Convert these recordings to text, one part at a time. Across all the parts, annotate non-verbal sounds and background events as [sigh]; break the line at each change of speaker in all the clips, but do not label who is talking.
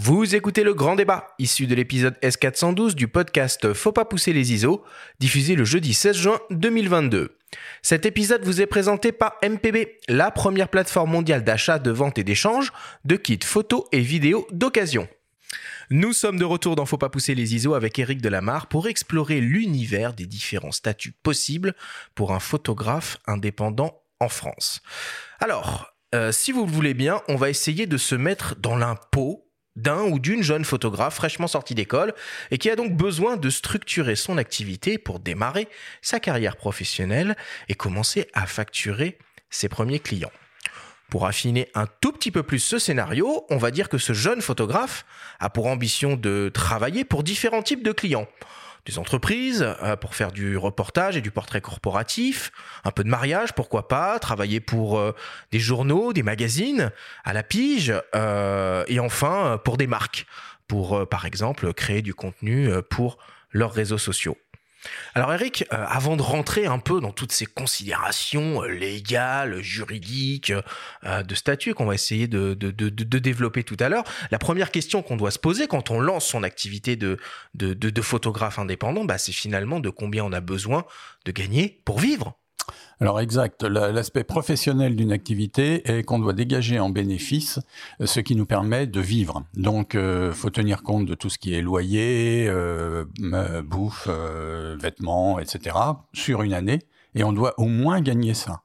Vous écoutez le grand débat, issu de l'épisode S412 du podcast Faut pas pousser les ISO, diffusé le jeudi 16 juin 2022. Cet épisode vous est présenté par MPB, la première plateforme mondiale d'achat, de vente et d'échange de kits photos et vidéos d'occasion. Nous sommes de retour dans Faut pas pousser les ISO avec Eric Delamarre pour explorer l'univers des différents statuts possibles pour un photographe indépendant en France. Alors, euh, si vous le voulez bien, on va essayer de se mettre dans l'impôt d'un ou d'une jeune photographe fraîchement sortie d'école et qui a donc besoin de structurer son activité pour démarrer sa carrière professionnelle et commencer à facturer ses premiers clients. Pour affiner un tout petit peu plus ce scénario, on va dire que ce jeune photographe a pour ambition de travailler pour différents types de clients des entreprises euh, pour faire du reportage et du portrait corporatif, un peu de mariage, pourquoi pas, travailler pour euh, des journaux, des magazines, à la pige, euh, et enfin pour des marques, pour par exemple créer du contenu pour leurs réseaux sociaux. Alors Eric, euh, avant de rentrer un peu dans toutes ces considérations euh, légales, juridiques, euh, de statut qu'on va essayer de, développer tout à l'heure, la première question qu'on doit se poser quand on lance son activité de, photographe indépendant, bah, c'est finalement de combien on a besoin de gagner pour vivre.
Alors exact, l'aspect professionnel d'une activité est qu'on doit dégager en bénéfice euh, ce qui nous permet de vivre. Donc euh, faut tenir compte de tout ce qui est loyer, euh, bouffe, vêtements, etc. sur une année et on doit au moins gagner ça.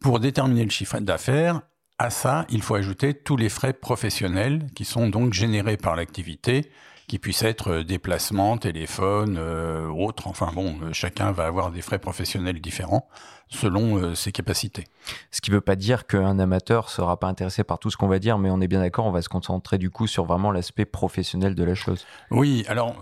Pour déterminer le chiffre d'affaires, à ça, il faut ajouter tous les frais professionnels qui sont donc générés par l'activité, qui puissent être déplacements, téléphone, autres. Enfin bon, chacun va avoir des frais professionnels différents selon euh, ses capacités.
Ce qui ne veut pas dire qu'un amateur sera pas intéressé par tout ce qu'on va dire, mais on est bien d'accord, on va se concentrer du coup sur vraiment l'aspect professionnel de la chose.
Oui, alors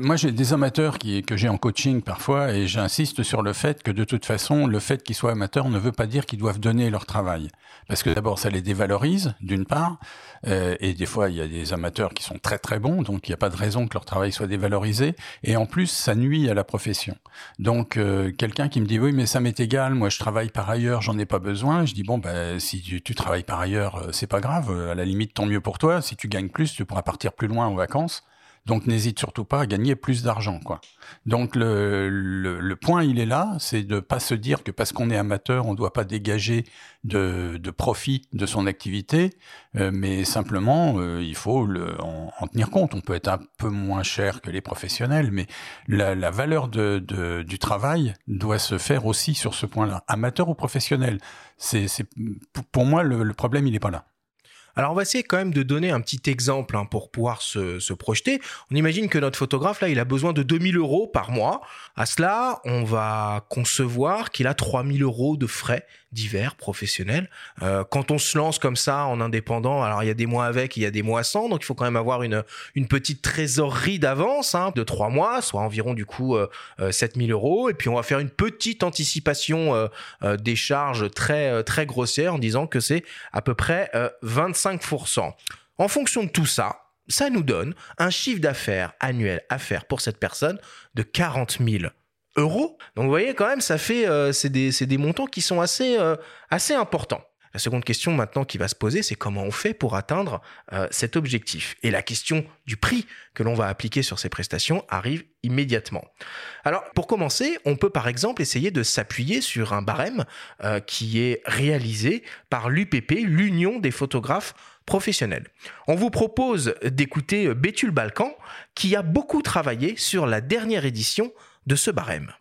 moi j'ai des amateurs qui, que j'ai en coaching parfois et j'insiste sur le fait que de toute façon, le fait qu'ils soient amateurs ne veut pas dire qu'ils doivent donner leur travail. Parce que d'abord, ça les dévalorise, d'une part, euh, et des fois, il y a des amateurs qui sont très très bons, donc il n'y a pas de raison que leur travail soit dévalorisé, et en plus, ça nuit à la profession. Donc, euh, quelqu'un qui me dit, oui, mais ça m'est égal, moi je travaille par ailleurs, j'en ai pas besoin, je dis, bon, ben, si tu, tu travailles par ailleurs, euh, c'est pas grave, à la limite, tant mieux pour toi, si tu gagnes plus, tu pourras partir plus loin en vacances. Donc n'hésite surtout pas à gagner plus d'argent, quoi. Donc le, le, point, il est là, c'est de pas se dire que parce qu'on est amateur, on ne doit pas dégager de, de, profit de son activité, euh, mais simplement, euh, il faut le, en, tenir compte. On peut être un peu moins cher que les professionnels, mais la, valeur de, de, du travail doit se faire aussi sur ce point-là, amateur ou professionnel. C'est, pour moi, le, le problème, il n'est pas là.
Alors on va essayer quand même de donner un petit exemple hein, pour pouvoir se, projeter. On imagine que notre photographe, là, il a besoin de 2000 euros par mois. À cela, on va concevoir qu'il a 3000 euros de frais divers professionnels. Euh, quand on se lance comme ça en indépendant, alors il y a des mois avec, il y a des mois sans, donc il faut quand même avoir une, une petite trésorerie d'avance hein, de trois mois, soit environ du coup euh, 7000 euh, euros. Et puis on va faire une petite anticipation euh, des charges très, très grossière en disant que c'est à peu près 25%. En fonction de tout ça, ça nous donne un chiffre d'affaires annuel à faire pour cette personne de 40 000 Donc vous voyez quand même, ça fait euh, c'est des, des, montants qui sont assez, euh, assez importants. La seconde question maintenant qui va se poser, c'est comment on fait pour atteindre euh, cet objectif? Et la question du prix que l'on va appliquer sur ces prestations arrive immédiatement. Alors pour commencer, on peut par exemple essayer de s'appuyer sur un barème qui est réalisé par l'UPP, l'Union des photographes professionnels. On vous propose d'écouter Bétul Balkan qui a beaucoup travaillé sur la dernière édition de ce barème.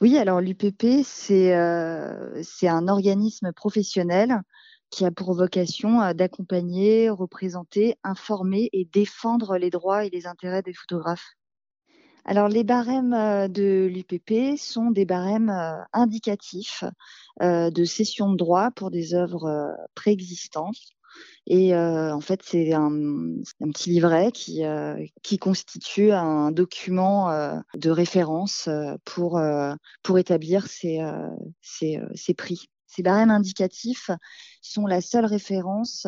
Oui, alors l'UPP, euh, c'est un organisme professionnel qui a pour vocation euh, d'accompagner, représenter, informer et défendre les droits et les intérêts des photographes. Alors les barèmes euh, de l'UPP sont des barèmes indicatifs de cession de droits pour des œuvres préexistantes et euh, en fait, c'est un, petit livret qui, euh, qui constitue un document euh, de référence pour, pour établir ces, ces, ces prix. Ces barèmes indicatifs sont la seule référence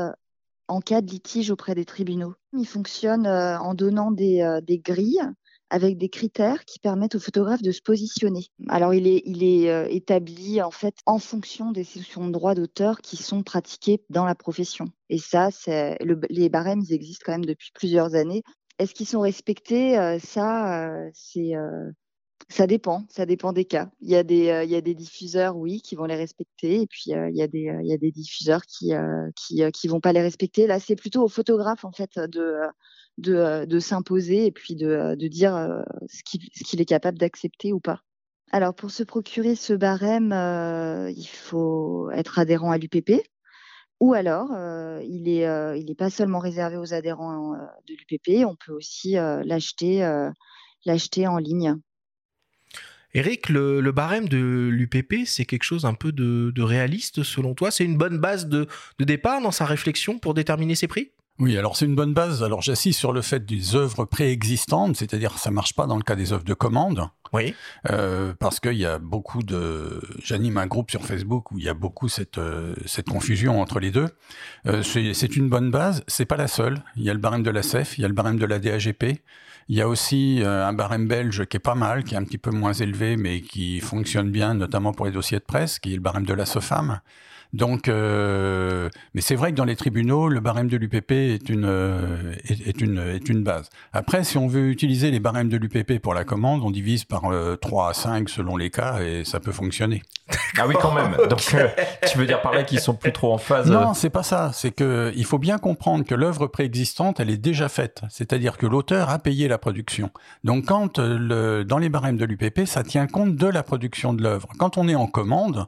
en cas de litige auprès des tribunaux. Ils fonctionnent en donnant des, des grilles avec des critères qui permettent au photographe de se positionner. Alors il est, euh, établi en fait en fonction des sessions de droit d'auteur qui sont pratiquées dans la profession. Et ça, les barèmes existent quand même depuis plusieurs années. Est-ce qu'ils sont respectés? Euh, Ça, euh, c'est ça dépend, ça dépend des cas. Il y a des, il y a des diffuseurs, oui, qui vont les respecter, et puis il y a des, il y a des diffuseurs qui, qui, vont pas les respecter. Là, c'est plutôt au photographe en fait de, s'imposer et puis de, dire ce qu'il, est capable d'accepter ou pas. Alors pour se procurer ce barème, il faut être adhérent à l'UPP. Ou alors, il est, il n'est pas seulement réservé aux adhérents de l'UPP, on peut aussi l'acheter en ligne.
Eric, le, barème de l'UPP, c'est quelque chose un peu de, réaliste selon toi? C'est une bonne base de, départ dans sa réflexion pour déterminer ses prix?
Oui, alors c'est une bonne base. Alors j'assiste sur le fait des œuvres préexistantes, c'est-à-dire ça marche pas dans le cas des œuvres de commande.
Oui.
Euh, parce qu'il y a beaucoup de. J'anime un groupe sur Facebook où il y a beaucoup cette euh, cette confusion entre les deux. Euh, c'est une bonne base. C'est pas la seule. Il y a le barème de la CEF, il y a le barème de la DAGP. Il y a aussi euh, un barème belge qui est pas mal, qui est un petit peu moins élevé, mais qui fonctionne bien, notamment pour les dossiers de presse, qui est le barème de la SOFAM. Donc, euh, mais c'est vrai que dans les tribunaux, le barème de l'UPP est une, euh, est, une, est une base. Après, si on veut utiliser les barèmes de l'UPP pour la commande, on divise par 3 à 5 selon les cas et ça peut fonctionner.
Ah oui, quand même. Donc, tu veux dire par là qu'ils sont plus trop en phase
Non, c'est pas ça. C'est que il faut bien comprendre que l'œuvre préexistante, elle est déjà faite. C'est-à-dire que l'auteur a payé la production. Donc, quand le, dans les barèmes de l'UPP, ça tient compte de la production de l'œuvre. Quand on est en commande,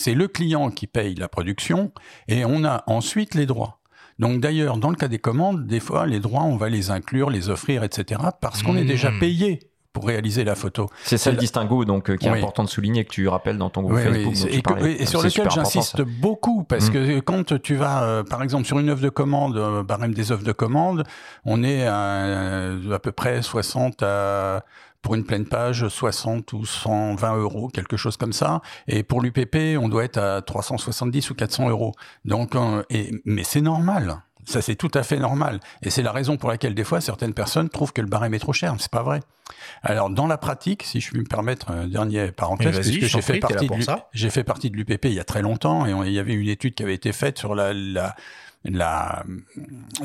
c'est le client qui paye la production et on a ensuite les droits. Donc d'ailleurs, dans le cas des commandes, des fois, les droits, on va les inclure, les offrir, etc., parce qu'on est déjà mmh. payé pour réaliser la photo.
C'est ça le distinguo donc euh, qui est important de souligner que tu rappelles dans ton groupe Facebook.
et, sur lequel j'insiste beaucoup parce mmh. que quand tu vas euh, par exemple sur une œuvre de commande, euh, barème des œuvres de commande, on est à, à peu près 60 à pour une pleine page 60 ou 120 euros, quelque chose comme ça. Et pour l'UPP, on doit être à 370 ou 400 euros. Donc, euh, et, mais c'est normal. Ça, c'est tout à fait normal. Et c'est la raison pour laquelle, des fois, certaines personnes trouvent que le barème est trop cher. C'est pas vrai. Alors, dans la pratique, si je puis me permettre un dernier parenthèse, puisque j'ai fait, partie de j'ai fait partie de l'UPP il y a très longtemps et il y avait une étude qui avait été faite sur la, la la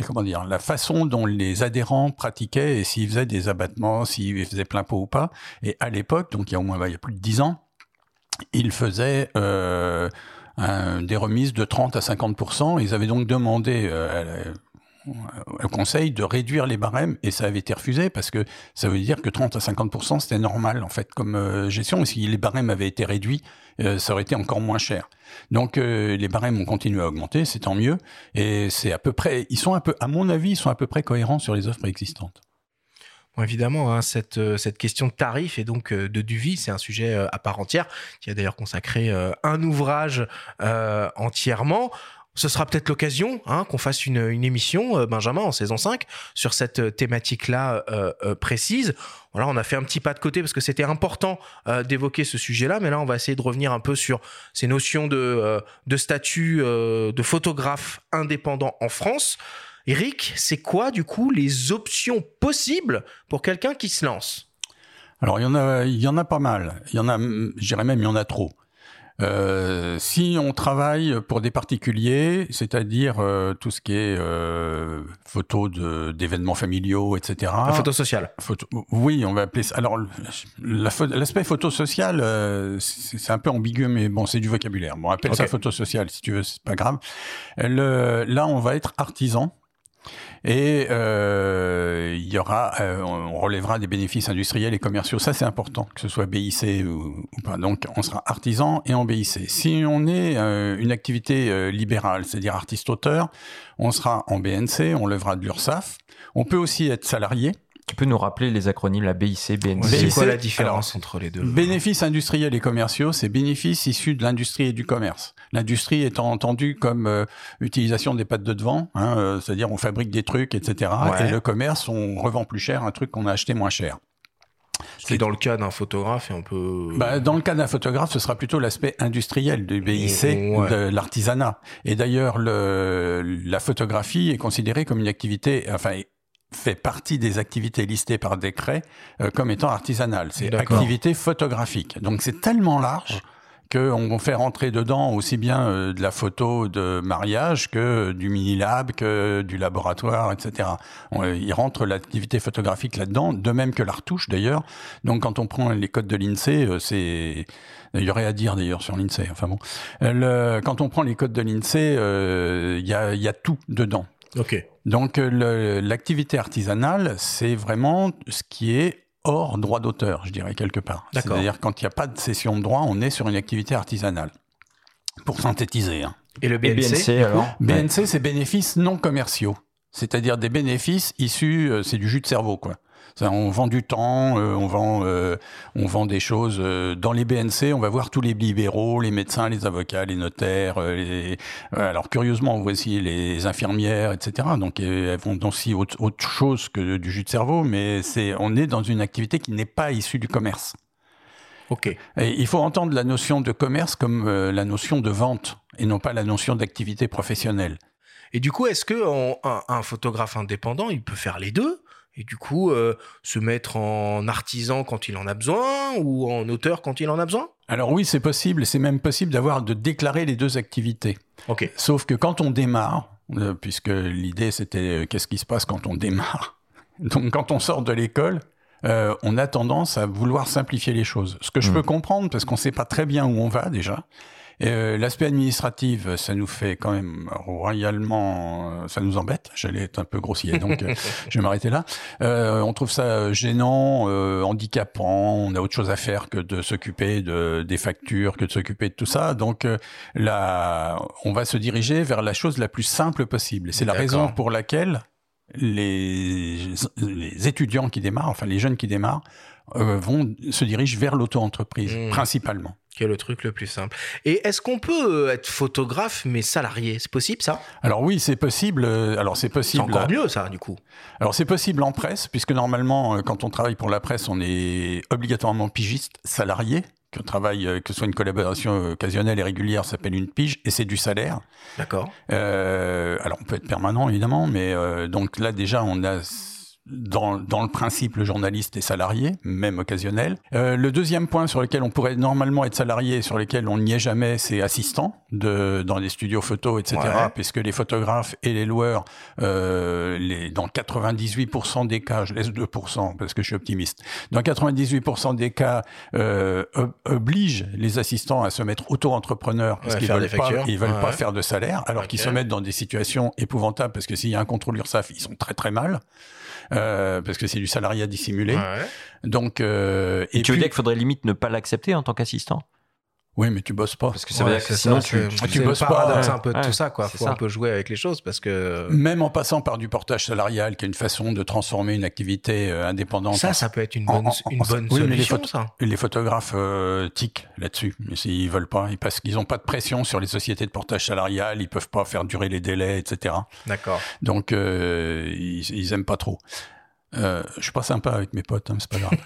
comment dire la façon dont les adhérents pratiquaient et s'ils faisaient des abattements, s'ils faisaient plein pot ou pas. Et à l'époque, donc il y a au moins il y a plus de dix ans, ils faisaient euh, des remises de 30 à 50% Ils avaient donc demandé euh, au conseil de réduire les barèmes et ça avait été refusé parce que ça veut dire que 30 à 50% c'était normal en fait comme euh, gestion. Et si les barèmes avaient été réduits euh, ça aurait été encore moins cher. Donc euh, les barèmes ont continué à augmenter c'est tant mieux. Et c'est à peu près ils sont un peu à mon avis ils sont à peu près cohérents sur les offres existantes.
Bon, évidemment, hein, cette, cette question de tarif et donc de Duvy, c'est un sujet à part entière, qui a d'ailleurs consacré un ouvrage entièrement. Ce sera peut-être l'occasion hein, qu'on fasse une, émission, euh, Benjamin, en saison 5, sur cette euh, thématique-là euh, précise. Voilà, on a fait un petit pas de côté parce que c'était important d'évoquer ce sujet-là, mais là, on va essayer de revenir un peu sur ces notions de, de statut de photographe indépendant en France. Eric, c'est quoi, du coup, les options possibles pour quelqu'un qui se lance?
Alors il y en a, il y en a pas mal. Il y en a, je dirais même, il y en a trop. Euh, si on travaille pour des particuliers, c'est-à-dire euh, tout ce qui est euh, photos d'événements familiaux, etc.
La photo sociale.
Photo, oui, on va appeler ça. Alors, l'aspect photo social, euh, c'est un peu ambigu, mais bon, c'est du vocabulaire. Bon, appelle ça photo sociale si tu veux, c'est pas grave. Le, là, on va être artisan. Et euh, euh, on relèvera des bénéfices industriels et commerciaux. Ça, c'est important, que ce soit BIC ou, pas. Donc, on sera artisan et en BIC. Si on est euh, une activité libérale, c'est-à-dire artiste-auteur, on sera en BNC, on lèvera de l'URSSAF. On peut aussi être salarié.
Tu peux nous rappeler les acronymes, la BIC, BNC
C'est quoi la différence entre les deux?
Bénéfices industriels et commerciaux, c'est bénéfices issus de l'industrie et du commerce. L'industrie étant entendue comme euh, utilisation des pattes de devant, hein, euh, c'est-à-dire on fabrique des trucs, etc. Et le commerce, on revend plus cher un truc qu'on a acheté moins cher.
C'est dans le cas d'un photographe et on peut.
Bah, dans le cas d'un photographe, ce sera plutôt l'aspect industriel du BIC, de l'artisanat. Et d'ailleurs, la photographie est considérée comme une activité, enfin, fait partie des activités listées par décret euh, comme étant artisanales. C'est activité photographique. Donc c'est tellement large qu'on fait rentrer dedans aussi bien euh, de la photo de mariage que du mini-lab, que du laboratoire, etc. il rentre l'activité photographique là-dedans, de même que la retouche d'ailleurs. Donc quand on prend les codes de l'INSEE, euh, c'est... Il y aurait à dire d'ailleurs sur l'INSEE. Enfin bon, quand on prend les codes de l'INSEE, il y, a, y a tout dedans.
Ok.
Donc l'activité artisanale, c'est vraiment ce qui est hors droit d'auteur, je dirais quelque part. C'est-à-dire quand il n'y a pas de cession de droit, on est sur une activité artisanale. Pour synthétiser. Hein.
Et le BNC,
alors BNC, c'est bénéfices non commerciaux. C'est-à-dire des bénéfices issus, euh, c'est du jus de cerveau, quoi on vend du temps, euh, on vend, euh, on vend des choses. Euh, dans les BNC, on va voir tous les libéraux, les médecins, les avocats, les notaires. Les... alors curieusement, on voit aussi les infirmières, etc. Donc elles vont aussi autre, autre chose que du jus de cerveau, mais c'est, on est dans une activité qui n'est pas issue du commerce.
Ok.
Et il faut entendre la notion de commerce comme la notion de vente et non pas la notion d'activité professionnelle.
Et du coup, est-ce que un, photographe indépendant, il peut faire les deux? Et du coup euh, se mettre en artisan quand il en a besoin ou en auteur quand il en a besoin?
Alors oui, c'est possible, c'est même possible d'avoir de déclarer les deux activités.
OK.
Sauf que quand on démarre, euh, puisque l'idée c'était euh, qu'est-ce qui se passe quand on démarre? [laughs] Donc quand on sort de l'école, on a tendance à vouloir simplifier les choses. Ce que je hmm. peux comprendre parce qu'on ne sait pas très bien où on va déjà. Euh, L'aspect administratif, ça nous fait quand même royalement, euh, ça nous embête. J'allais être un peu grossier, donc euh, [laughs] je vais m'arrêter là. Euh, on trouve ça gênant, euh, handicapant. On a autre chose à faire que de s'occuper de, des factures, que de s'occuper de tout ça. Donc là, on va se diriger vers la chose la plus simple possible. C'est la raison pour laquelle les, les étudiants qui démarrent, enfin les jeunes qui démarrent, euh, vont se dirigent vers l'auto-entreprise mmh. principalement.
Qui est le truc le plus simple. Et est-ce qu'on peut euh, être photographe mais salarié? C'est possible ça?
Alors oui, c'est possible. Euh, alors c'est possible.
C'est encore mieux ça du coup.
Alors c'est possible en presse puisque normalement quand on travaille pour la presse, on est obligatoirement pigiste salarié que travail, que ce soit une collaboration occasionnelle et régulière, s'appelle une pige, et c'est du salaire.
D'accord.
Euh, alors on peut être permanent évidemment, mais euh, donc là déjà on a dans, dans, le principe, le journaliste est salarié, même occasionnel. Euh, le deuxième point sur lequel on pourrait normalement être salarié, sur lequel on n'y est jamais, c'est assistant de, dans les studios photos, etc. Puisque les photographes et les loueurs, euh, les, dans 98% des cas, je laisse 2% parce que je suis optimiste, dans 98% des cas, euh, obligent les assistants à se mettre auto-entrepreneurs parce qu'ils veulent pas, ils veulent pas faire de salaire, alors qu'ils se mettent dans des situations épouvantables parce que s'il y a un contrôle URSAF, ils sont très très mal. Euh, parce que c'est du salariat dissimulé. Donc, euh,
et, tu veux dire qu'il faudrait limite ne pas l'accepter en tant qu'assistant?
Oui, mais tu bosses pas.
Parce que ça veut dire que sinon tu,
tu, bosses pas. C'est un peu de tout ça, quoi. Faut un peu jouer avec les choses parce que.
Même en passant par du portage salarial, qui est une façon de transformer une activité euh, indépendante.
Ça, ça peut être une bonne, une bonne oui, solution,
les,
ça.
les photographes euh, tiquent là-dessus. Mais s'ils veulent pas, ils parce qu'ils ont pas de pression sur les sociétés de portage salarial, ils peuvent pas faire durer les délais, etc.
D'accord.
Donc, euh, ils, ils aiment pas trop. Euh, je suis pas sympa avec mes potes, hein, c'est pas grave.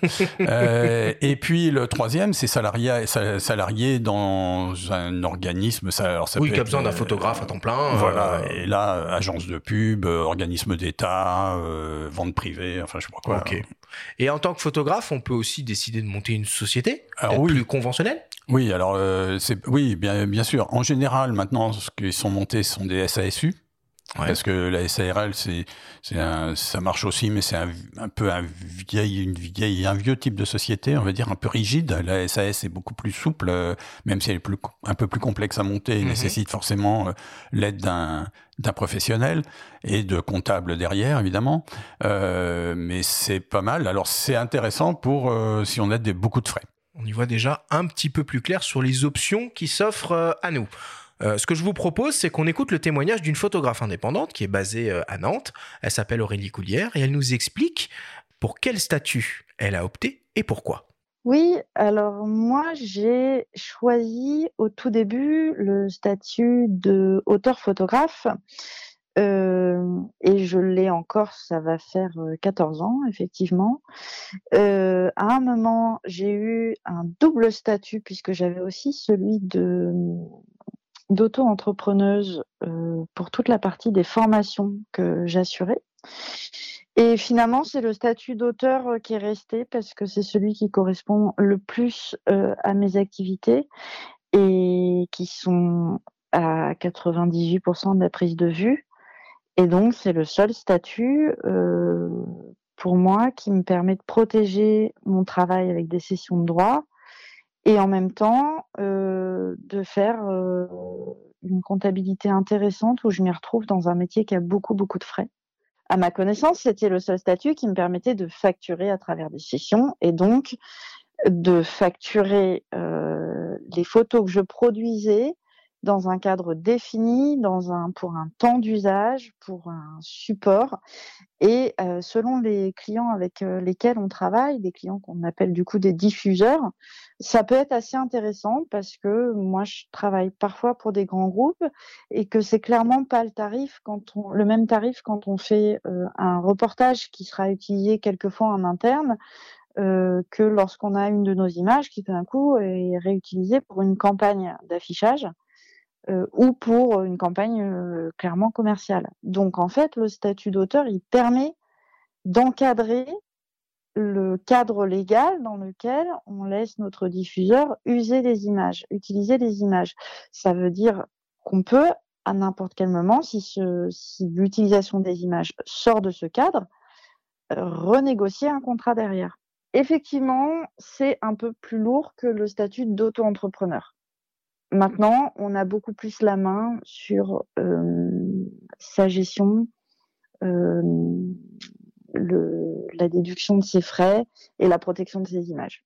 [laughs] euh, et puis le troisième, c'est salarié, salarié dans un organisme. Ça,
alors ça oui, qui a besoin d'un euh, photographe à temps plein.
Euh, voilà. Et là, agence de pub, organisme d'État, vente privée, enfin je sais pas quoi.
Ok. Et en tant que photographe, on peut aussi décider de monter une société alors, oui. plus conventionnelle?
Oui, alors c'est oui, bien bien sûr. En général, maintenant, ce qui sont montés sont des SASU. Parce que la SARL, c'est, ça marche aussi, mais c'est un, un, peu un vieil, une vieille, un vieux type de société, on va dire un peu rigide. La SAS est beaucoup plus souple, euh, même si elle est plus, un peu plus complexe à monter, et mhm. nécessite forcément euh, l'aide d'un, d'un professionnel et de comptable derrière, évidemment. Euh, mais c'est pas mal. Alors c'est intéressant pour si on a des, beaucoup de frais.
On y voit déjà un petit peu plus clair sur les options qui s'offrent à nous. Euh, ce que je vous propose, c'est qu'on écoute le témoignage d'une photographe indépendante qui est basée euh, à Nantes. Elle s'appelle Aurélie Coulière et elle nous explique pour quel statut elle a opté et pourquoi.
Oui, alors moi j'ai choisi au tout début le statut de auteur-photographe euh, et je l'ai encore, ça va faire 14 ans effectivement. à un moment j'ai eu un double statut puisque j'avais aussi celui de d'auto-entrepreneuse euh, pour toute la partie des formations que j'assurais.
Et finalement, c'est le statut d'auteur euh, qui est resté parce que c'est celui qui correspond le plus euh, à mes activités et qui sont à 98% de la prise de vue. Et donc, c'est le seul statut pour moi qui me permet de protéger mon travail avec des sessions de droit et en même temps euh, de faire euh, une comptabilité intéressante où je m'y retrouve dans un métier qui a beaucoup, beaucoup de frais. À ma connaissance, c'était le seul statut qui me permettait de facturer à travers des sessions et donc de facturer euh, les photos que je produisais dans un cadre défini, dans un, pour un temps d'usage, pour un support. Et euh, selon les clients avec euh, lesquels on travaille, des clients qu'on appelle du coup des diffuseurs, ça peut être assez intéressant parce que moi je travaille parfois pour des grands groupes et que c'est clairement pas le tarif quand on, le même tarif quand on fait euh, un reportage qui sera utilisé quelquefois en interne euh, que lorsqu'on a une de nos images qui d'un coup est réutilisée pour une campagne d'affichage euh, ou pour une campagne euh, clairement commerciale. Donc en fait, le statut d'auteur, il permet d'encadrer le cadre légal dans lequel on laisse notre diffuseur user des images, utiliser des images. Ça veut dire qu'on peut, à n'importe quel moment, si, si l'utilisation des images sort de ce cadre, renégocier un contrat derrière. Effectivement, c'est un peu plus lourd que le statut d'auto-entrepreneur. Maintenant, on a beaucoup plus la main sur euh, sa gestion, euh, la déduction de ses frais et la protection de ses images.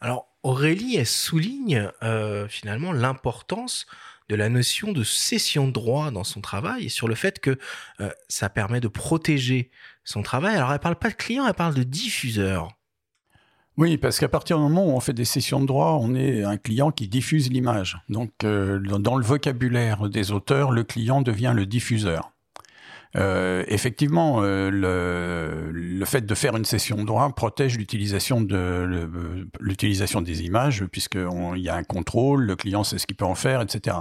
Alors Aurélie, elle souligne euh, finalement l'importance de la notion de cession de droit dans son travail et sur le fait que ça permet de protéger son travail. Alors elle parle pas de client, elle parle de diffuseur.
Oui, parce qu'à partir du moment où on fait des sessions de droit, on est un client qui diffuse l'image. Donc, euh, dans le vocabulaire des auteurs, le client devient le diffuseur. Euh, effectivement, euh, le, fait de faire une session de droit protège l'utilisation l'utilisation des images, puisqu'il y a un contrôle, le client sait ce qu'il peut en faire, etc.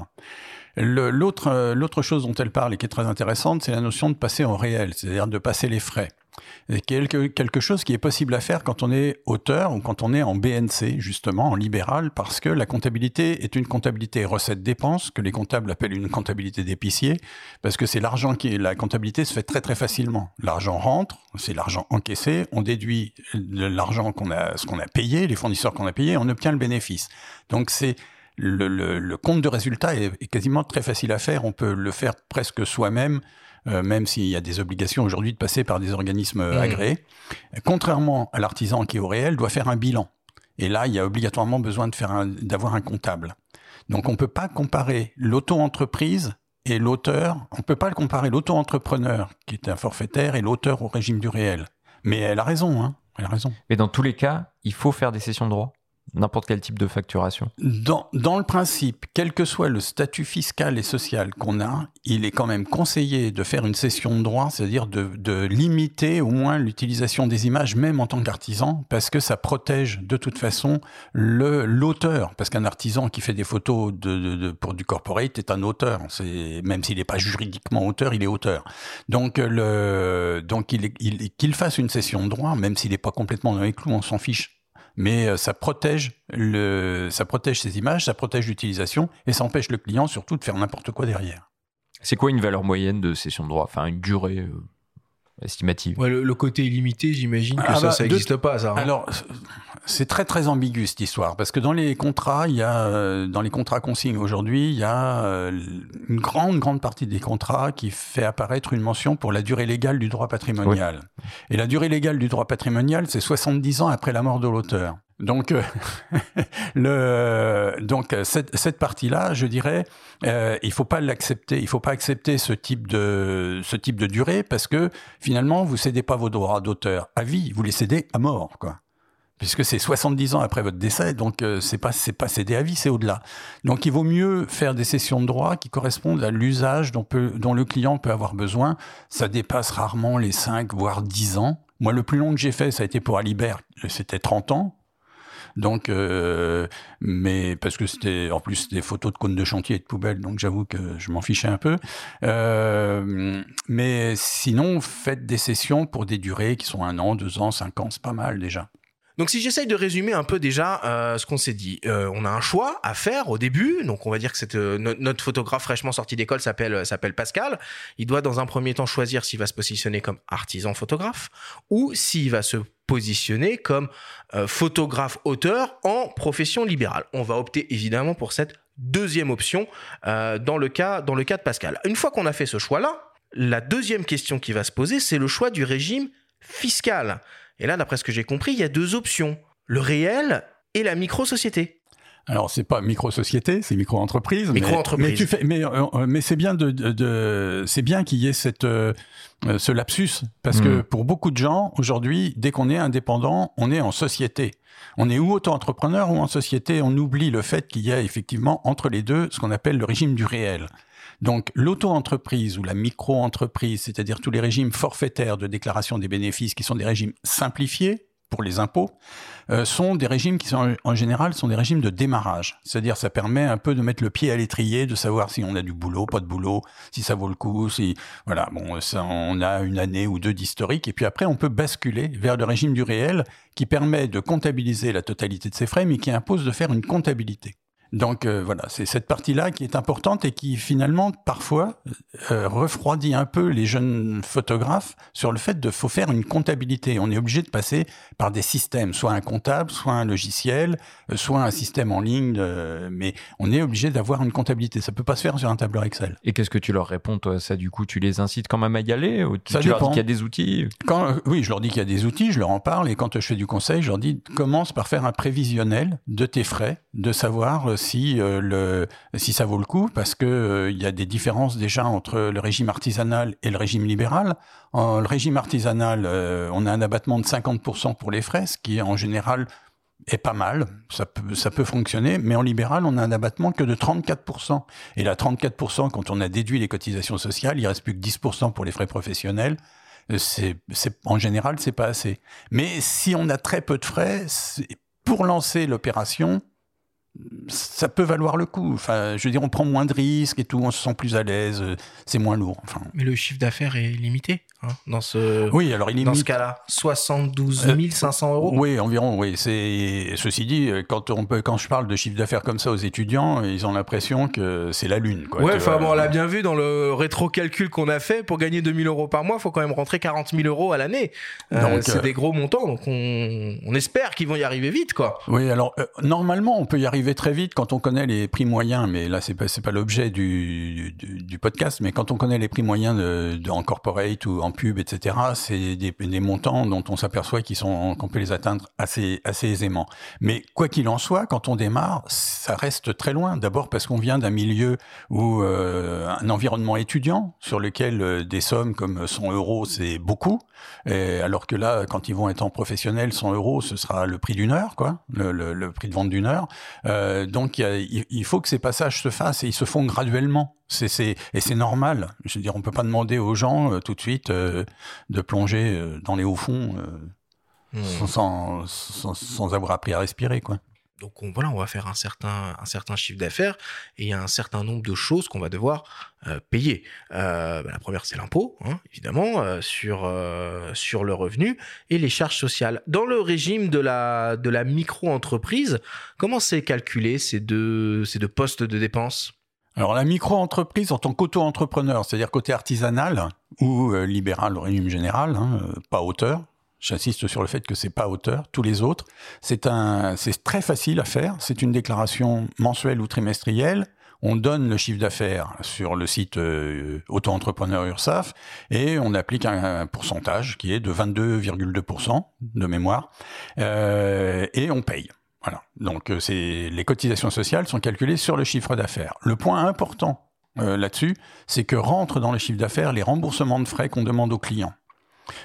L'autre l'autre chose dont elle parle et qui est très intéressante, c'est la notion de passer en réel, c'est-à-dire de passer les frais quelque, quelque chose qui est possible à faire quand on est auteur ou quand on est en BNC, justement, en libéral, parce que la comptabilité est une comptabilité recette-dépense, que les comptables appellent une comptabilité d'épicier, parce que c'est l'argent qui est, la comptabilité se fait très très facilement. L'argent rentre, c'est l'argent encaissé, on déduit l'argent qu'on a, ce qu'on a payé, les fournisseurs qu'on a payés, on obtient le bénéfice. Donc c'est le, compte de résultat est, quasiment très facile à faire. On peut le faire presque soi-même euh, même s'il y a des obligations aujourd'hui de passer par des organismes mmh. agréés. Contrairement à l'artisan qui au réel doit faire un bilan. Et là, il y a obligatoirement besoin de faire d'avoir un comptable. Donc on peut pas comparer l'auto-entreprise et l'auteur, on peut pas le comparer l'auto-entrepreneur qui est un forfaitaire et l'auteur au régime du réel. Mais elle a raison, hein. Elle a raison.
Mais dans tous les cas, il faut faire des sessions de droit n'importe quel type de facturation
dans, dans, le principe, quel que soit le statut fiscal et social qu'on a, il est quand même conseillé de faire une cession de droit, c'est-à-dire de, de, limiter au moins l'utilisation des images, même en tant qu'artisan, parce que ça protège de toute façon l'auteur. Parce qu'un artisan qui fait des photos de, de, pour du corporate est un auteur. Même s'il n'est pas juridiquement auteur, il est auteur. Donc, le, donc il, il, qu'il fasse une cession de droit, même s'il n'est pas complètement dans les clous, on s'en fiche mais euh, ça protège le, ça protège ces images, ça protège l'utilisation et ça empêche le client surtout de faire n'importe quoi derrière.
C'est quoi une valeur moyenne de session de droit? Enfin, une durée euh, estimative?
Ouais, le, côté illimité, j'imagine que ah ça, bah, ça n'existe pas, ça. Hein.
Alors, c'est très très ambigu cette histoire parce que dans les contrats, il y a euh, dans les contrats consignes aujourd'hui, il y a une grande grande partie des contrats qui fait apparaître une mention pour la durée légale du droit patrimonial. Et la durée légale du droit patrimonial, c'est 70 ans après la mort de l'auteur. Donc, euh, [laughs] le, donc cette, cette partie-là, je dirais, euh, il faut pas l'accepter. Il faut pas accepter ce type de ce type de durée parce que finalement, vous cédez pas vos droits d'auteur à vie, vous les cédez à mort, quoi. Puisque c'est 70 ans après votre décès, donc euh, c'est pas c'est pas cédé à vie, c'est au-delà. Donc il vaut mieux faire des sessions de droit qui correspondent à l'usage dont peut dont le client peut avoir besoin. Ça dépasse rarement les 5 voire 10 ans. Moi, le plus long que j'ai fait, ça a été pour Alibert, c'était 30 ans. Donc, euh, mais parce que c'était en plus des photos de cônes de chantier et de poubelles, donc j'avoue que je m'en fichais un peu. Euh, mais sinon, faites des sessions pour des durées qui sont un an, deux ans, cinq ans, c'est pas mal déjà.
Donc si j'essaye de résumer un peu déjà euh, ce qu'on s'est dit, euh, on a un choix à faire au début. Donc on va dire que euh, no- notre photographe fraîchement sorti d'école s'appelle s'appelle Pascal. Il doit dans un premier temps choisir s'il va se positionner comme artisan photographe ou s'il va se positionner comme photographe auteur en profession libérale. On va opter évidemment pour cette deuxième option dans le cas dans le cas de Pascal. Une fois qu'on a fait ce choix-là, la deuxième question qui va se poser, c'est le choix du régime fiscal. Et là, d'après ce que j'ai compris, il y a deux options. Le réel et la micro-société.
Alors c'est pas micro-société, c'est micro-entreprise.
Micro-entreprise.
Mais, tu fais, mais, euh, euh, mais c'est bien de, de, de- c'est bien qu'il y ait cette, euh, ce lapsus parce que
Mm.
pour beaucoup de gens aujourd'hui, dès qu'on est indépendant, on est en société. On est ou auto-entrepreneur ou en société. On oublie le fait qu'il y a effectivement entre les deux ce qu'on appelle le régime du réel. Donc l'auto-entreprise ou la micro-entreprise, c'est-à-dire tous les régimes forfaitaires de déclaration des bénéfices qui sont des régimes simplifiés pour les impôts, euh, sont des régimes qui sont en général sont des régimes de démarrage. C'est-à-dire ça permet un peu de mettre le pied à l'étrier, de savoir si on a du boulot, pas de boulot, si ça vaut le coup, si voilà bon ça, on a une année ou deux d'historique et puis après on peut basculer vers le régime du réel qui permet de comptabiliser la totalité de ses frais mais qui impose de faire une comptabilité. Donc euh, voilà, c'est cette partie-là qui est importante et qui finalement parfois euh, refroidit un peu les jeunes photographes sur le fait de faut faire une comptabilité. On est obligé de passer par des systèmes, soit un comptable, soit un logiciel, euh, soit un système en ligne, euh, mais on est obligé d'avoir une comptabilité. Ça peut pas se faire sur un tableur Excel.
Et qu'est-ce que tu leur réponds, toi? Ça, du coup, tu les incites quand même à y aller ou tu,
Ça
tu leur dis qu'il y a des outils?
Quand, euh, oui, je leur dis qu'il y a des outils, je leur en parle, et quand je fais du conseil, je leur dis commence par faire un prévisionnel de tes frais, de savoir euh, si euh, si ça vaut le coup, parce que euh, y a des différences déjà entre le régime artisanal et le régime libéral. En le régime artisanal, euh, on a un abattement de 50% pour les frais, ce qui en général est pas mal, ça peut, ça peut fonctionner, mais en libéral, on a un abattement que de 34%. Et là, 34%, quand on a déduit les cotisations sociales, il reste plus que 10% pour les frais professionnels. Euh, C'est, en général, c'est pas assez. Mais si on a très peu de frais, pour lancer l'opération, ça peut valoir le coup. Enfin, je veux dire, on prend moins de risques et tout, on se sent plus à l'aise, euh, c'est moins lourd. Enfin,
Mais le chiffre d'affaires est limité hein, dans ce,
oui, alors il
dans ce
limite.
cas-là. 72 500 euros.
Oui, environ, oui. C'est ceci dit, quand on peut, quand je parle de chiffre d'affaires comme ça aux étudiants, ils ont l'impression que c'est la lune, quoi.
Ouais, enfin bon, on l'a bien vu dans le rétro-calcul qu'on a fait. Pour gagner 2000 euros par mois, faut quand même rentrer 40 000 euros à l'année. Euh, c'est
euh,
des gros montants, donc on, on espère qu'ils vont y arriver vite, quoi.
Oui, alors euh, normalement, on peut y arriver très vite quand on connaît les prix moyens, mais là, c'est pas c'est pas l'objet du, du, du podcast. Mais quand on connaît les prix moyens de, de- en corporate ou en pub, etc., c'est des, montants dont on s'aperçoit qu'ils sont qu'on peut les atteindre assez assez aisément. Mais quoi qu'il en soit, quand on démarre, ça reste très loin. D'abord parce qu'on vient d'un milieu où euh, un environnement étudiant sur lequel euh, des sommes comme 100 euros c'est beaucoup, et alors que là, quand ils vont être en professionnel, 100 euros, ce sera le prix d'une heure, quoi, le, prix de vente d'une heure. Euh, donc, il, faut que ces passages se fassent et ils se font graduellement. Et c'est normal. Je veux dire, on peut pas demander aux gens euh, tout de suite de plonger euh, dans les hauts fonds euh,
Hmm.
sans, sans, sans avoir appris à respirer, quoi.
Donc on, voilà, on va faire un certain, un certain chiffre d'affaires et il y a un certain nombre de choses qu'on va devoir euh, payer. Euh, bah, la première, c'est l'impôt, hein, évidemment, euh, sur, sur le revenu et les charges sociales. Dans le régime de la, de la micro-entreprise, comment c'est calculé ces deux, ces deux postes de dépenses?
Alors la micro-entreprise en tant qu'auto-entrepreneur, c'est-à-dire côté artisanal ou euh, libéral au régime général, hein, euh, pas auteur. J'insiste sur le fait que c'est pas auteur. Tous les autres, c'est un, c'est très facile à faire. C'est une déclaration mensuelle ou trimestrielle. On donne le chiffre d'affaires sur le site euh, auto-entrepreneur URSAF et on applique un, un pourcentage qui est de 22,2% de mémoire euh, et on paye. Voilà. Donc euh, les cotisations sociales sont calculées sur le chiffre d'affaires. Le point important euh, là-dessus, c'est que rentrent dans le chiffre d'affaires les remboursements de frais qu'on demande aux clients.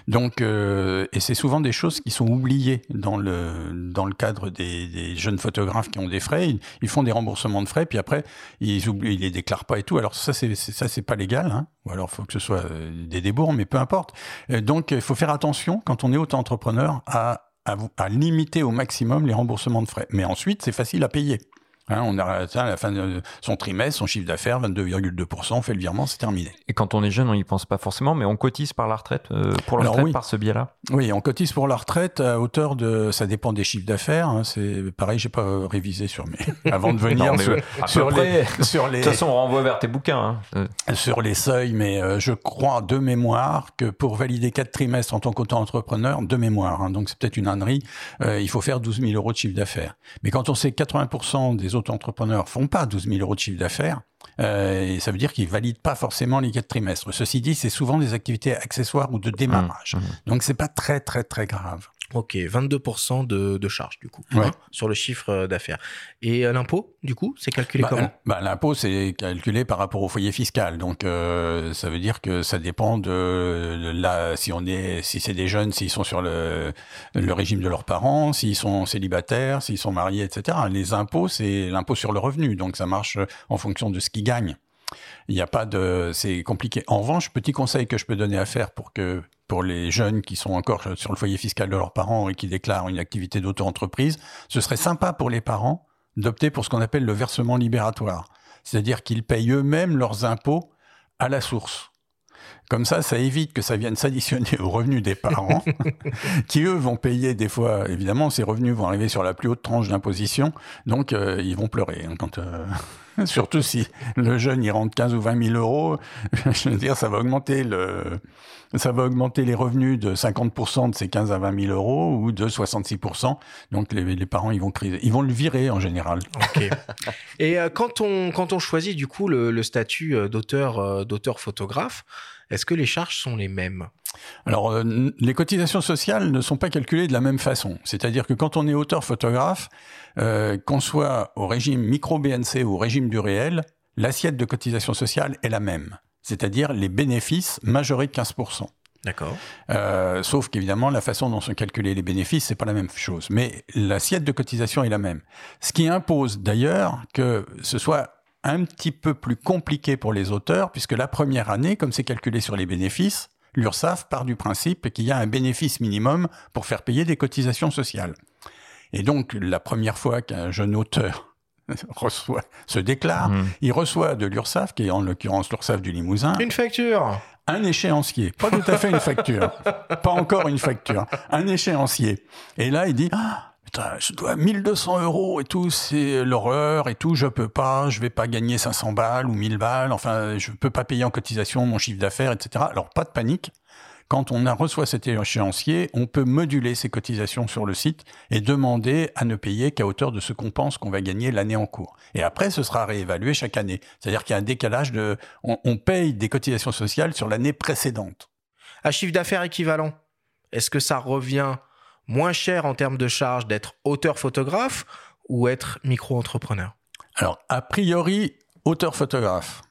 Donc, euh, et c'est souvent des choses qui sont oubliées dans le dans le cadre des, des jeunes photographes qui ont des frais. Ils, ils font des remboursements de frais, puis après ils oublient, ils les déclarent pas et tout. Alors ça c'est c'est- ça c'est pas légal, hein. Ou alors faut que ce soit euh, des débours, mais peu importe. Euh, donc il faut faire attention quand on est auto-entrepreneur à à, limiter au maximum les remboursements de frais. Mais ensuite, c'est facile à payer. Hein, on a atteint la fin de son trimestre, son chiffre d'affaires, 22,2%, on fait le virement, c'est terminé.
Et quand on est jeune, on n'y pense pas forcément, mais on cotise par la retraite, euh, pour la
Alors
retraite
oui.
par ce biais-là?
Oui, on cotise pour la retraite à hauteur de, ça dépend des chiffres d'affaires. hein, c'est pareil, j'ai pas révisé sur mes, [laughs] avant de venir
Non,
sur,
à [laughs]
les,
De toute façon, on renvoie vers tes bouquins. hein. Euh,
sur les seuils, mais euh, je crois de mémoire que pour valider quatre trimestres en tant qu'auto-entrepreneur, de mémoire, hein, donc c'est peut-être une ânerie, euh, il faut faire 12 000 euros de chiffre d'affaires. Mais quand on sait que 80% des auto-entrepreneurs font pas 12 000 euros de chiffre d'affaires, euh, et ça veut dire qu'ils valident pas forcément les quatre trimestres. Ceci dit, c'est souvent des activités accessoires ou de démarrage.
Mmh, mmh.
Donc c'est pas très très très grave.
Ok, 22% de, de charge du coup
Ouais.
hein, sur le chiffre euh, d'affaires. Et euh, l'impôt, du coup, c'est calculé
Bah,
comment?
bah, L'impôt, c'est calculé par rapport au foyer fiscal. Donc, euh, ça veut dire que ça dépend de la, si on est, si c'est des jeunes, s'ils sont sur le, le régime de leurs parents, s'ils sont célibataires, s'ils sont mariés, etc. Les impôts, c'est l'impôt sur le revenu. Donc, ça marche en fonction de ce qu'ils gagnent. Il n'y a pas de, c'est compliqué. En revanche, petit conseil que je peux donner à faire pour que, pour les jeunes qui sont encore sur le foyer fiscal de leurs parents et qui déclarent une activité d'auto-entreprise, ce serait sympa pour les parents d'opter pour ce qu'on appelle le versement libératoire. C'est-à-dire qu'ils payent eux-mêmes leurs impôts à la source. Comme ça, ça évite que ça vienne s'additionner aux revenus des parents, [laughs] qui eux vont payer des fois, évidemment, ces revenus vont arriver sur la plus haute tranche d'imposition, donc euh, ils vont pleurer. hein, quand, euh, [laughs] surtout si le jeune il rentre 15 ou 20 000 euros, [laughs] je veux dire, ça va augmenter le, ça va augmenter les revenus de 50% de ces 15 à 20 000 euros ou de 66%. Donc les, les parents ils vont criser, ils vont le virer en général.
Et euh, quand on quand on choisit du coup le, le statut d'auteur d'auteur photographe, est-ce que les charges sont les mêmes?
Alors, euh, les cotisations sociales ne sont pas calculées de la même façon. C'est-à-dire que quand on est auteur-photographe, euh, qu'on soit au régime micro-BNC ou au régime du réel, l'assiette de cotisation sociale est la même. C'est-à-dire les bénéfices majorés de 15%.
D'accord.
Euh, sauf qu'évidemment, la façon dont sont calculés les bénéfices, c'est pas la même chose. Mais l'assiette de cotisation est la même. Ce qui impose d'ailleurs que ce soit un petit peu plus compliqué pour les auteurs, puisque la première année, comme c'est calculé sur les bénéfices, l'URSSAF part du principe qu'il y a un bénéfice minimum pour faire payer des cotisations sociales. Et donc, la première fois qu'un jeune auteur [laughs] reçoit, se déclare,
Mmh.
il reçoit de l'URSSAF, qui est en l'occurrence l'URSSAF du Limousin,
Une facture.
un échéancier, pas tout à fait une facture, [laughs] pas encore une facture, un échéancier. Et là, il dit, ah, je dois 1200 euros et tout, c'est l'horreur et tout, je peux pas, je vais pas gagner 500 balles ou 1000 balles, enfin, je peux pas payer en cotisation mon chiffre d'affaires, etc. Alors, pas de panique. Quand on reçoit cet échéancier, on peut moduler ses cotisations sur le site et demander à ne payer qu'à hauteur de ce qu'on pense qu'on va gagner l'année en cours. Et après, ce sera réévalué chaque année. C'est-à-dire qu'il y a un décalage de, on, on paye des cotisations sociales sur l'année précédente.
À chiffre d'affaires équivalent, est-ce que ça revient moins cher en termes de charges d'être auteur photographe ou être micro-entrepreneur
Alors, a priori, auteur-photographe.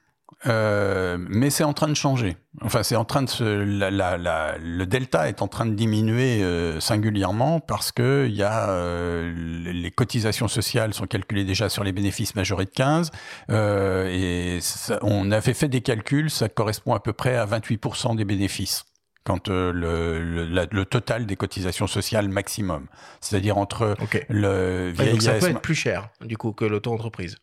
Euh, mais c'est en train de changer. Enfin, c'est en train de se, le delta est en train de diminuer euh, singulièrement parce que y a euh, les cotisations sociales sont calculées déjà sur les bénéfices majorés de 15 euh, et on avait fait des calculs, ça correspond à peu près à 28% des bénéfices quand euh, le, le, la- le total des cotisations sociales maximum, c'est-à-dire entre
Ok.
le
donc ça peut être plus cher du coup que l'auto-entreprise.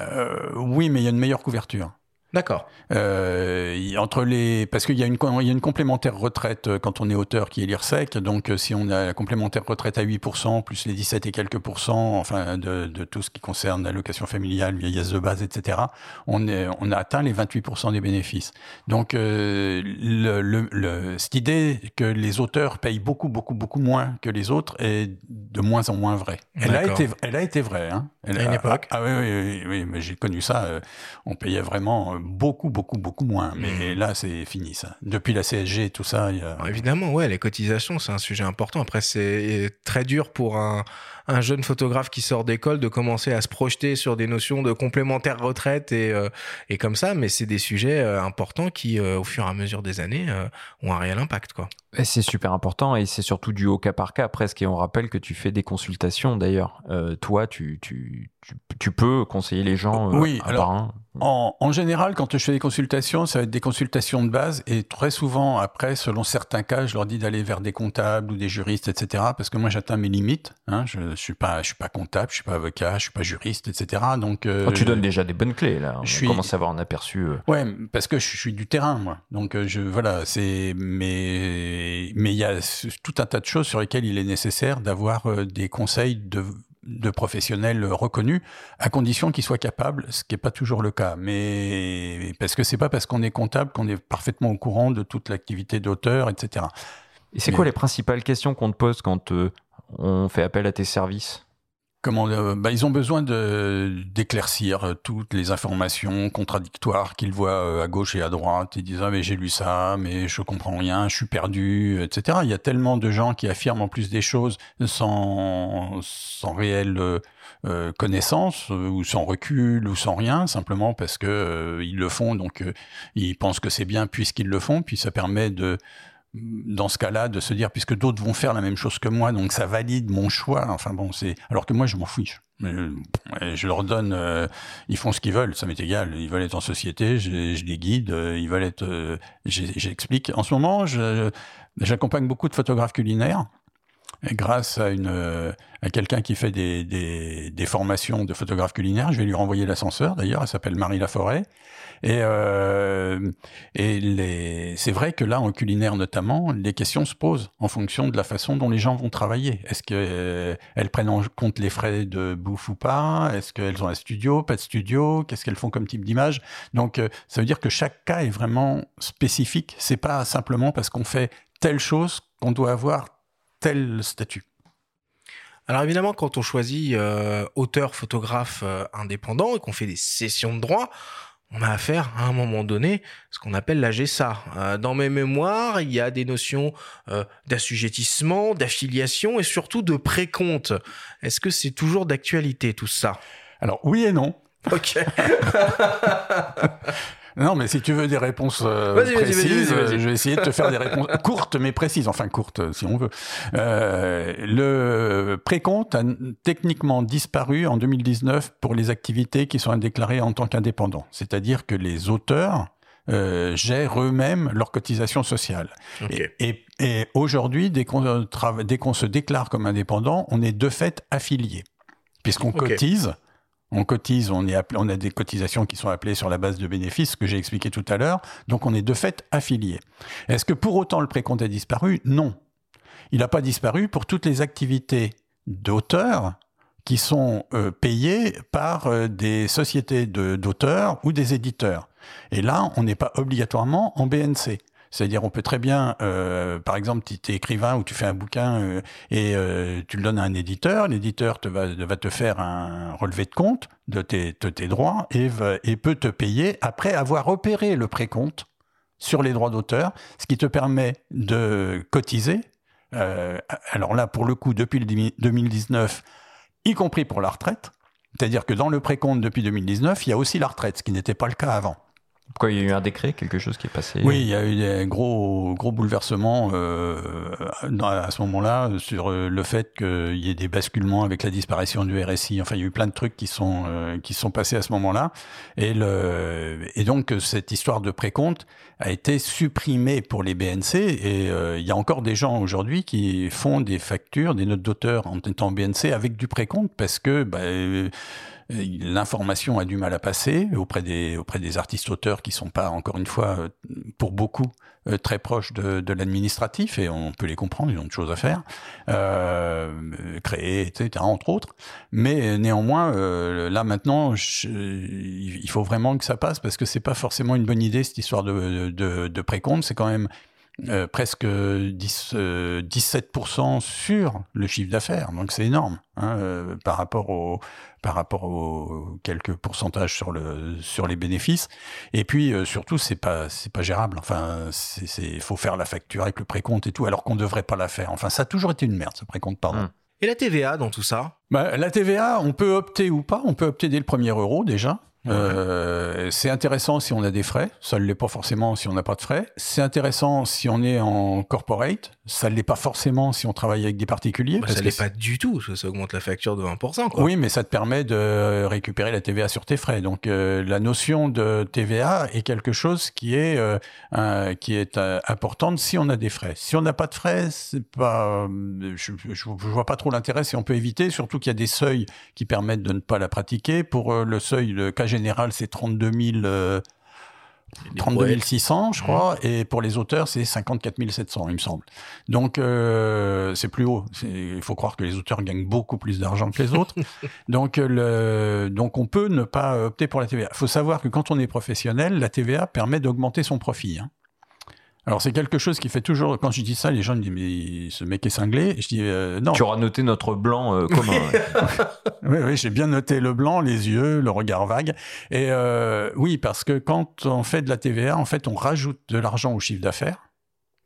Euh, oui, mais il y a une meilleure couverture.
D'accord.
Euh, entre les parce qu'il y a une il y a une complémentaire retraite euh, quand on est auteur qui est l'IRSEC donc euh, si on a la complémentaire retraite à 8% plus les 17 et quelques pourcents enfin de, de tout ce qui concerne l'allocation familiale vieillesse de base etc on est on a atteint les 28% des bénéfices donc euh, le, le, le- cette idée que les auteurs payent beaucoup beaucoup beaucoup moins que les autres est de moins en moins vraie elle a été elle a été vraie hein Elle
À une
a-
époque.
ah, oui, oui, oui, oui, mais j'ai connu ça. euh, on payait vraiment beaucoup, beaucoup, beaucoup moins. Mais
Mhm.
là, c'est fini, ça. Depuis la CSG et tout ça, il y a...
Alors, évidemment, ouais, les cotisations, c'est un sujet important. Après, c'est très dur pour un, un jeune photographe qui sort d'école de commencer à se projeter sur des notions de complémentaire retraite et, euh, et comme ça, mais c'est des sujets euh, importants qui, euh, au fur et à mesure des années, euh, ont un réel impact, quoi.
C'est super important et c'est surtout du au cas par cas presque. Et on rappelle que tu fais des consultations d'ailleurs. Euh, toi, tu, tu, tu, peux conseiller les gens
euh, oui, alors, En, en, général, quand je fais des consultations, ça va être des consultations de base et très souvent, après, selon certains cas, je leur dis d'aller vers des comptables ou des juristes, etc. Parce que moi, j'atteins mes limites. Hein. Je ne suis, pas, je suis pas comptable, je suis pas avocat, je suis pas juriste, etc. Donc,
euh, oh, tu donnes déjà des bonnes clés là. On je commence à avoir un aperçu.
Ouais, parce que je suis du terrain, moi. Donc, je, voilà, c'est. Mais mais il y a tout un tas de choses sur lesquelles il est nécessaire d'avoir euh, des conseils de, professionnels reconnus, à condition qu'ils soient capables, ce qui n'est pas toujours le cas. Mais parce que c'est pas parce qu'on est comptable qu'on est parfaitement au courant de toute l'activité d'auteur, etc.
Et c'est quoi les principales questions qu'on te pose quand euh, on fait appel à tes services?
Comment, euh, bah, ils ont besoin d'éclaircir euh, toutes les informations contradictoires qu'ils voient euh, à gauche et à droite. Ils disent ah mais j'ai lu ça, mais je comprends rien, je suis perdu, etc. Il y a tellement de gens qui affirment en plus des choses sans sans réelle connaissance ou sans recul ou sans rien, simplement parce que ils le font, donc ils pensent que c'est bien puisqu'ils le font, puis ça permet de dans ce cas-là, de se dire, puisque d'autres vont faire la même chose que moi, donc ça valide mon choix. Enfin bon, c'est alors que moi, je m'en fiche. Je leur donne, euh, ils font ce qu'ils veulent, ça m'est égal. Ils veulent être en société, je, les guide, euh, ils veulent être, euh, j'explique. En ce moment, j'accompagne beaucoup de photographes culinaires. Grâce à une à quelqu'un qui fait des, des, des formations de photographe culinaire, je vais lui renvoyer l'ascenseur. D'ailleurs, elle s'appelle Marie Laforêt. Et, euh, et c'est vrai que là, en culinaire notamment, les questions se posent en fonction de la façon dont les gens vont travailler. Est-ce qu'elles euh, prennent en compte les frais de bouffe ou pas? Est-ce qu'elles ont un studio, pas de studio? Qu'est-ce qu'elles font comme type d'image? Donc, euh, ça veut dire que chaque cas est vraiment spécifique. C'est pas simplement parce qu'on fait telle chose qu'on doit avoir tel statut.
Alors évidemment, quand on choisit euh, auteur, photographe indépendant et qu'on fait des sessions de droit, on a affaire à un moment donné ce qu'on appelle la GSA. Euh, dans mes mémoires, il y a des notions euh, d'assujettissement, d'affiliation et surtout de précompte. Est-ce que c'est toujours d'actualité tout ça?
Alors oui et non.
Ok. [laughs]
Non, mais si tu veux des réponses euh, précises, je vais essayer de te faire des réponses [laughs] courtes mais précises, enfin courtes si on veut. Euh, le précompte a techniquement disparu en 2019 pour les activités qui sont déclarées en tant qu'indépendants, c'est-à-dire que les auteurs euh, gèrent eux-mêmes leur cotisation sociale. Et, et, aujourd'hui, dès qu'on se déclare comme indépendant, on est de fait affilié, puisqu'on cotise on cotise, on, a des cotisations qui sont appelées sur la base de bénéfices, ce que j'ai expliqué tout à l'heure. Donc on est de fait affilié. Est-ce que pour autant le précompte a disparu? Non. Il n'a pas disparu pour toutes les activités d'auteurs qui sont euh, payées par euh, des sociétés d'auteurs ou des éditeurs. Et là, on n'est pas obligatoirement en BNC. C'est-à-dire, on peut très bien, euh, par exemple, tu es écrivain ou tu fais un bouquin euh, et euh, tu le donnes à un éditeur, l'éditeur te va, te faire un relevé de compte de tes, droits et, et, peut te payer après avoir opéré le précompte sur les droits d'auteur, ce qui te permet de cotiser. alors là, pour le coup, depuis le 2019, y compris pour la retraite, c'est-à-dire que dans le précompte depuis 2019, il y a aussi la retraite, ce qui n'était pas le cas avant.
Pourquoi il y a eu un décret, quelque chose qui est passé
Oui, il y a eu des gros, gros bouleversements euh, à ce moment-là sur euh, le fait qu'il y ait des basculements avec la disparition du RSI. Enfin, il y a eu plein de trucs qui sont euh, qui sont passés à ce moment-là. Et, le, et donc cette histoire de précompte a été supprimée pour les BNC. Et il y a encore des gens aujourd'hui qui font des factures, des notes d'auteur en étant BNC avec du précompte parce que bah, l'information a du mal à passer auprès des, auprès des artistes auteurs qui sont pas, encore une fois, euh, pour beaucoup, euh, très proches de, de l'administratif, et on peut les comprendre, ils ont de choses à faire, euh, créer, etc., entre autres. Mais néanmoins, euh, là maintenant, il faut vraiment que ça passe, parce que c'est pas forcément une bonne idée, cette histoire de, de, de précompte, c'est quand même euh, presque 10, 17% euh, sur le chiffre d'affaires. Donc c'est énorme hein, euh, par rapport au par rapport aux quelques pourcentages sur le sur les bénéfices. Et puis surtout c'est pas c'est pas gérable. Enfin c'est faut faire la facture avec le précompte et tout alors qu'on devrait pas la faire. Enfin ça a toujours été une merde ce précompte pardon. Hum.
Et la TVA dans tout ça?
Bah, La TVA, on peut opter ou pas. On peut opter dès le premier euro déjà. Euh, c'est intéressant si on a des frais, ça ne l'est pas forcément si on n'a pas de frais. C'est intéressant si on est en corporate, Ça ne l'est pas forcément si on travaille avec des particuliers.
Bah,
parce
ça
que
l'est pas du tout, ça, ça augmente la facture de 20%. Quoi.
Oui, mais ça te permet de récupérer la TVA sur tes frais. Donc euh, la notion de TVA est quelque chose qui est euh, un- qui est euh, importante si on a des frais. Si on n'a pas de frais, pas, je, je vois pas trop l'intérêt si on peut éviter. Surtout qu'il y a des seuils qui permettent de ne pas la pratiquer. Pour le seuil, le cas général, c'est 32 000. Euh,
Des
32
poètes.
600, je crois, et pour les auteurs, c'est 54 700, il me semble. Donc, euh, c'est plus haut. Il faut croire que les auteurs gagnent beaucoup plus d'argent que les autres. [laughs] donc, euh, le, donc, on peut ne pas opter pour la TVA. Il faut savoir que quand on est professionnel, la TVA permet d'augmenter son profit. hein. Alors, c'est quelque chose qui fait toujours... Quand je dis ça, les gens me disent, mais ce mec est cinglé. Et je dis, euh, non.
Tu auras noté notre blanc euh, commun.
Oui, [laughs] oui, j'ai bien noté le blanc, les yeux, le regard vague. Et euh, oui, parce que quand on fait de la TVA, en fait, on rajoute de l'argent au chiffre d'affaires.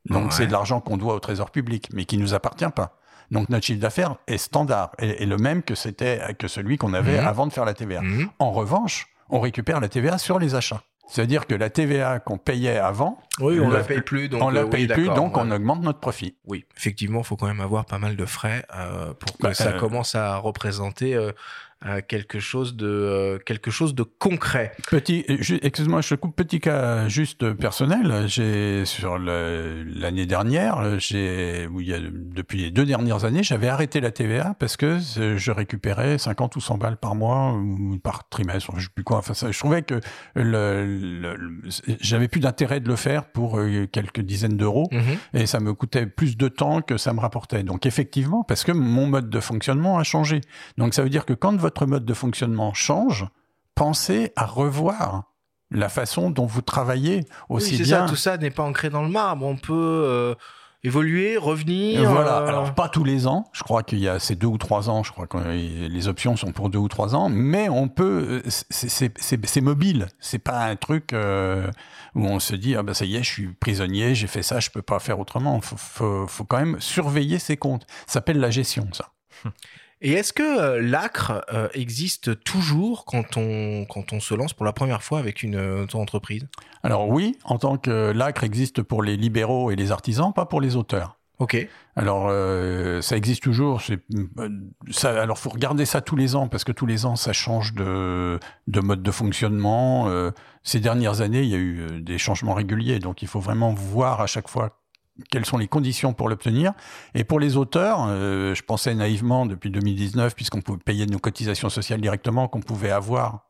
Donc,
Ouais.
c'est de l'argent qu'on doit au trésor public, mais qui nous appartient pas. Donc, notre chiffre d'affaires est standard et, et le même que c'était que celui qu'on avait
Mhm.
avant de faire la TVA.
Mhm.
En revanche, on récupère la TVA sur les achats. C'est-à-dire que la TVA qu'on payait avant,
Oui, on
Le-
la paye plus, donc
on la
euh, oui,
paye plus,
d'accord,
donc
ouais.
on augmente notre profit.
Oui, effectivement, il faut quand même avoir pas mal de frais euh, pour que
Bah,
ça
euh,
commence à représenter euh, quelque chose de quelque chose de concret.
Petit, excuse-moi, je coupe. Petit cas juste personnel. J'ai sur l'année dernière, j'ai, où il y a depuis les deux dernières années, j'avais arrêté la TVA parce que je récupérais 50 ou 100 balles par mois ou par trimestre, je sais plus quoi. Enfin, ça, je trouvais que le, le- le- j'avais plus d'intérêt de le faire pour euh, quelques dizaines d'euros
Mhm.
et ça me coûtait plus de temps que ça me rapportait. Donc effectivement, parce que mon mode de fonctionnement a changé. Donc ça veut dire que quand votre mode de fonctionnement change, pensez à revoir la façon dont vous travaillez aussi
Oui, c'est
bien.
ça, tout ça n'est pas ancré dans le marbre. On peut euh, évoluer,
Et
revenir.
Voilà.
euh,
Alors pas tous les ans. Je crois qu'il y a ces deux ou trois ans. Je crois que les options sont pour deux ou trois ans. Mais on peut. euh, c'est- mobile. C'est pas un truc euh, où on se dit ah ben ça y est, je suis prisonnier, j'ai fait ça, je peux pas faire autrement. Faut, faut, faut quand même surveiller ses comptes. Ça s'appelle la gestion, ça. [laughs]
Et est-ce que euh, l'acre euh, existe toujours quand on quand on se lance pour la première fois avec une euh, auto-entreprise
Alors oui, en tant que l'ACRE existe pour les libéraux et les artisans, pas pour les auteurs.
Ok.
Alors euh, ça existe toujours. euh, Ça, alors faut regarder ça tous les ans parce que tous les ans ça change de, de mode de fonctionnement. Euh, ces dernières années, il y a eu euh, des changements réguliers, donc il faut vraiment voir à chaque fois quelles sont les conditions pour l'obtenir. Et pour les auteurs, euh, je pensais naïvement depuis 2019, puisqu'on pouvait payer nos cotisations sociales directement, qu'on pouvait avoir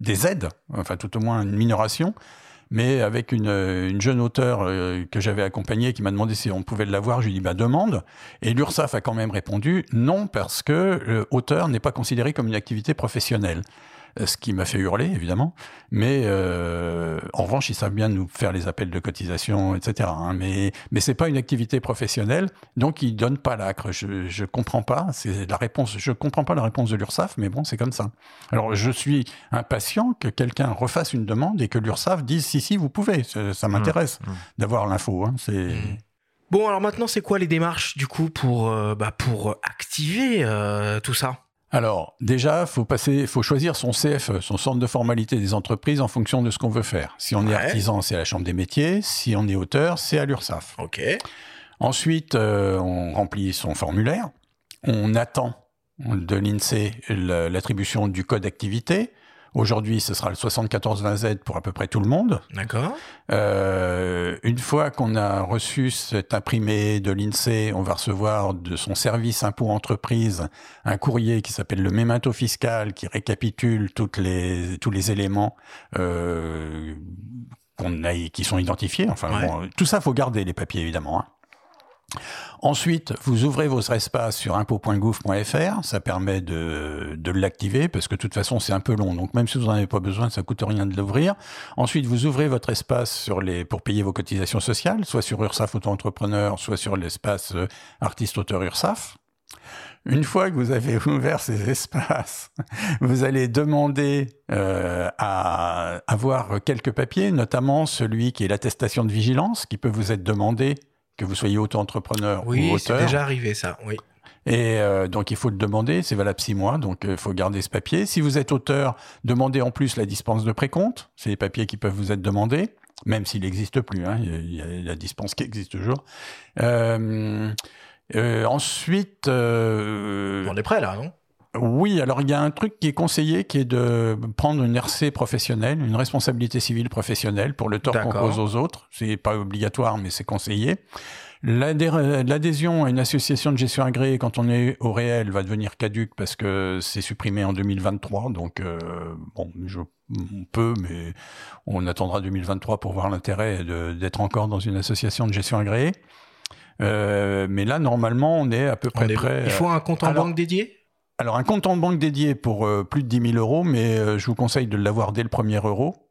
des aides, enfin tout au moins une minoration. Mais avec une, une jeune auteure euh, que j'avais accompagnée qui m'a demandé si on pouvait l'avoir, je lui ai dit bah demande. Et l'URSSAF a quand même répondu non parce que le auteur n'est pas considéré comme une activité professionnelle. Euh, Ce qui m'a fait hurler évidemment, mais euh, en revanche ils savent bien nous faire les appels de cotisation, etc. hein. mais mais c'est pas une activité professionnelle, donc ils donnent pas l'acre. Je je comprends pas, c'est la réponse. Je comprends pas la réponse de l'URSSAF, mais bon c'est comme ça. Alors je suis impatient que quelqu'un refasse une demande et que l'URSSAF dise si si vous pouvez. Ça, ça m'intéresse
mmh.
d'avoir l'info. Hein. C'est
Mhm. Bon, alors maintenant, c'est quoi les démarches du coup pour euh, bah, pour activer euh, tout ça?
Alors, déjà, faut passer, faut choisir son CFE, son centre de formalité des entreprises en fonction de ce qu'on veut faire. Si on est artisan, c'est à la Chambre des métiers. Si on est auteur, c'est à l'URSSAF.
Ok.
Ensuite, euh, on remplit son formulaire. On attend de l'INSEE l'attribution du code d'activité. Aujourd'hui, ce sera le 7420Z pour à peu près tout le monde.
D'accord.
Euh, une fois qu'on a reçu cet imprimé de l'INSEE, on va recevoir de son service impôt entreprise un courrier qui s'appelle le mémento fiscal qui récapitule toutes les, tous les éléments euh, qu'on a, qui sont identifiés. Enfin,
Ouais.
bon, tout ça, faut garder les papiers évidemment. hein. Ensuite, vous ouvrez vos espaces sur impôt.gouv.fr. Ça permet de, de l'activer parce que de toute façon, c'est un peu long. Donc, même si vous n'en avez pas besoin, ça coûte rien de l'ouvrir. Ensuite, vous ouvrez votre espace sur les, pour payer vos cotisations sociales, soit sur URSAF Auto-entrepreneur, soit sur l'espace euh, artiste-auteur URSAF. Une fois que vous avez [laughs] ouvert ces espaces, [laughs] vous allez demander euh, à avoir quelques papiers, notamment celui qui est l'attestation de vigilance, qui peut vous être demandé que vous soyez auto-entrepreneur ou
Oui, c'est
auteur.
déjà arrivé ça. Oui.
Et euh, donc il faut le demander, c'est valable six mois, donc il faut garder ce papier. Si vous êtes auteur, demandez en plus la dispense de précompte, c'est les papiers qui peuvent vous être demandés. même s'il n'existe plus. Hein, il y a la dispense qui existe toujours. Euh, euh, ensuite, euh,
On est prêt là, non?
Oui, alors il y a un truc qui est conseillé, qui est de prendre une RC professionnelle, une responsabilité civile professionnelle pour le tort qu'on cause aux autres. C'est pas obligatoire, mais c'est conseillé. L'adhé- L'adhésion à une association de gestion agréée quand on est au réel va devenir caduque parce que c'est supprimé en 2023. Donc euh, bon, je, on peut, mais on attendra 2023 pour voir l'intérêt d'être encore dans une association de gestion agréée. Euh, mais là, normalement, on est à peu près
est-
prêt.
Il faut un compte en
alors-
banque dédié?
Alors, un compte en banque dédié pour euh, plus de 10 000 euros, mais euh, je vous conseille de l'avoir dès le premier euro.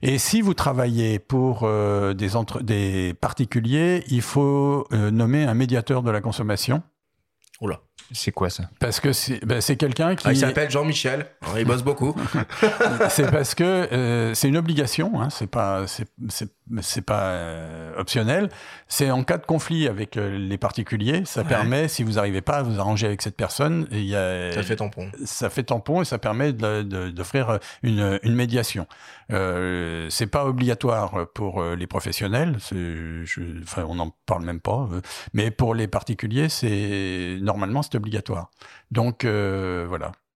Et si vous travaillez pour euh, des, des particuliers, il faut nommer un médiateur de la consommation.
Oula.
C'est quoi ça
Parce que c'est ben, quelqu'un qui.
Ah, il s'appelle Jean-Michel. Il bosse beaucoup. [laughs]
c'est parce que euh, c'est une obligation, hein, c'est pas, c'est, pas euh, optionnel. C'est en cas de conflit avec euh, les particuliers, ça
Ouais.
permet, si vous n'arrivez pas à vous arranger avec cette personne, il y a,
Ça fait tampon.
ça fait tampon et ça permet d'offrir une, une médiation. Euh, c'est pas obligatoire pour les professionnels, c'est- je- enfin on n'en parle même pas, mais pour les particuliers, c'est normalement c'est obligatoire. Donc euh, voilà.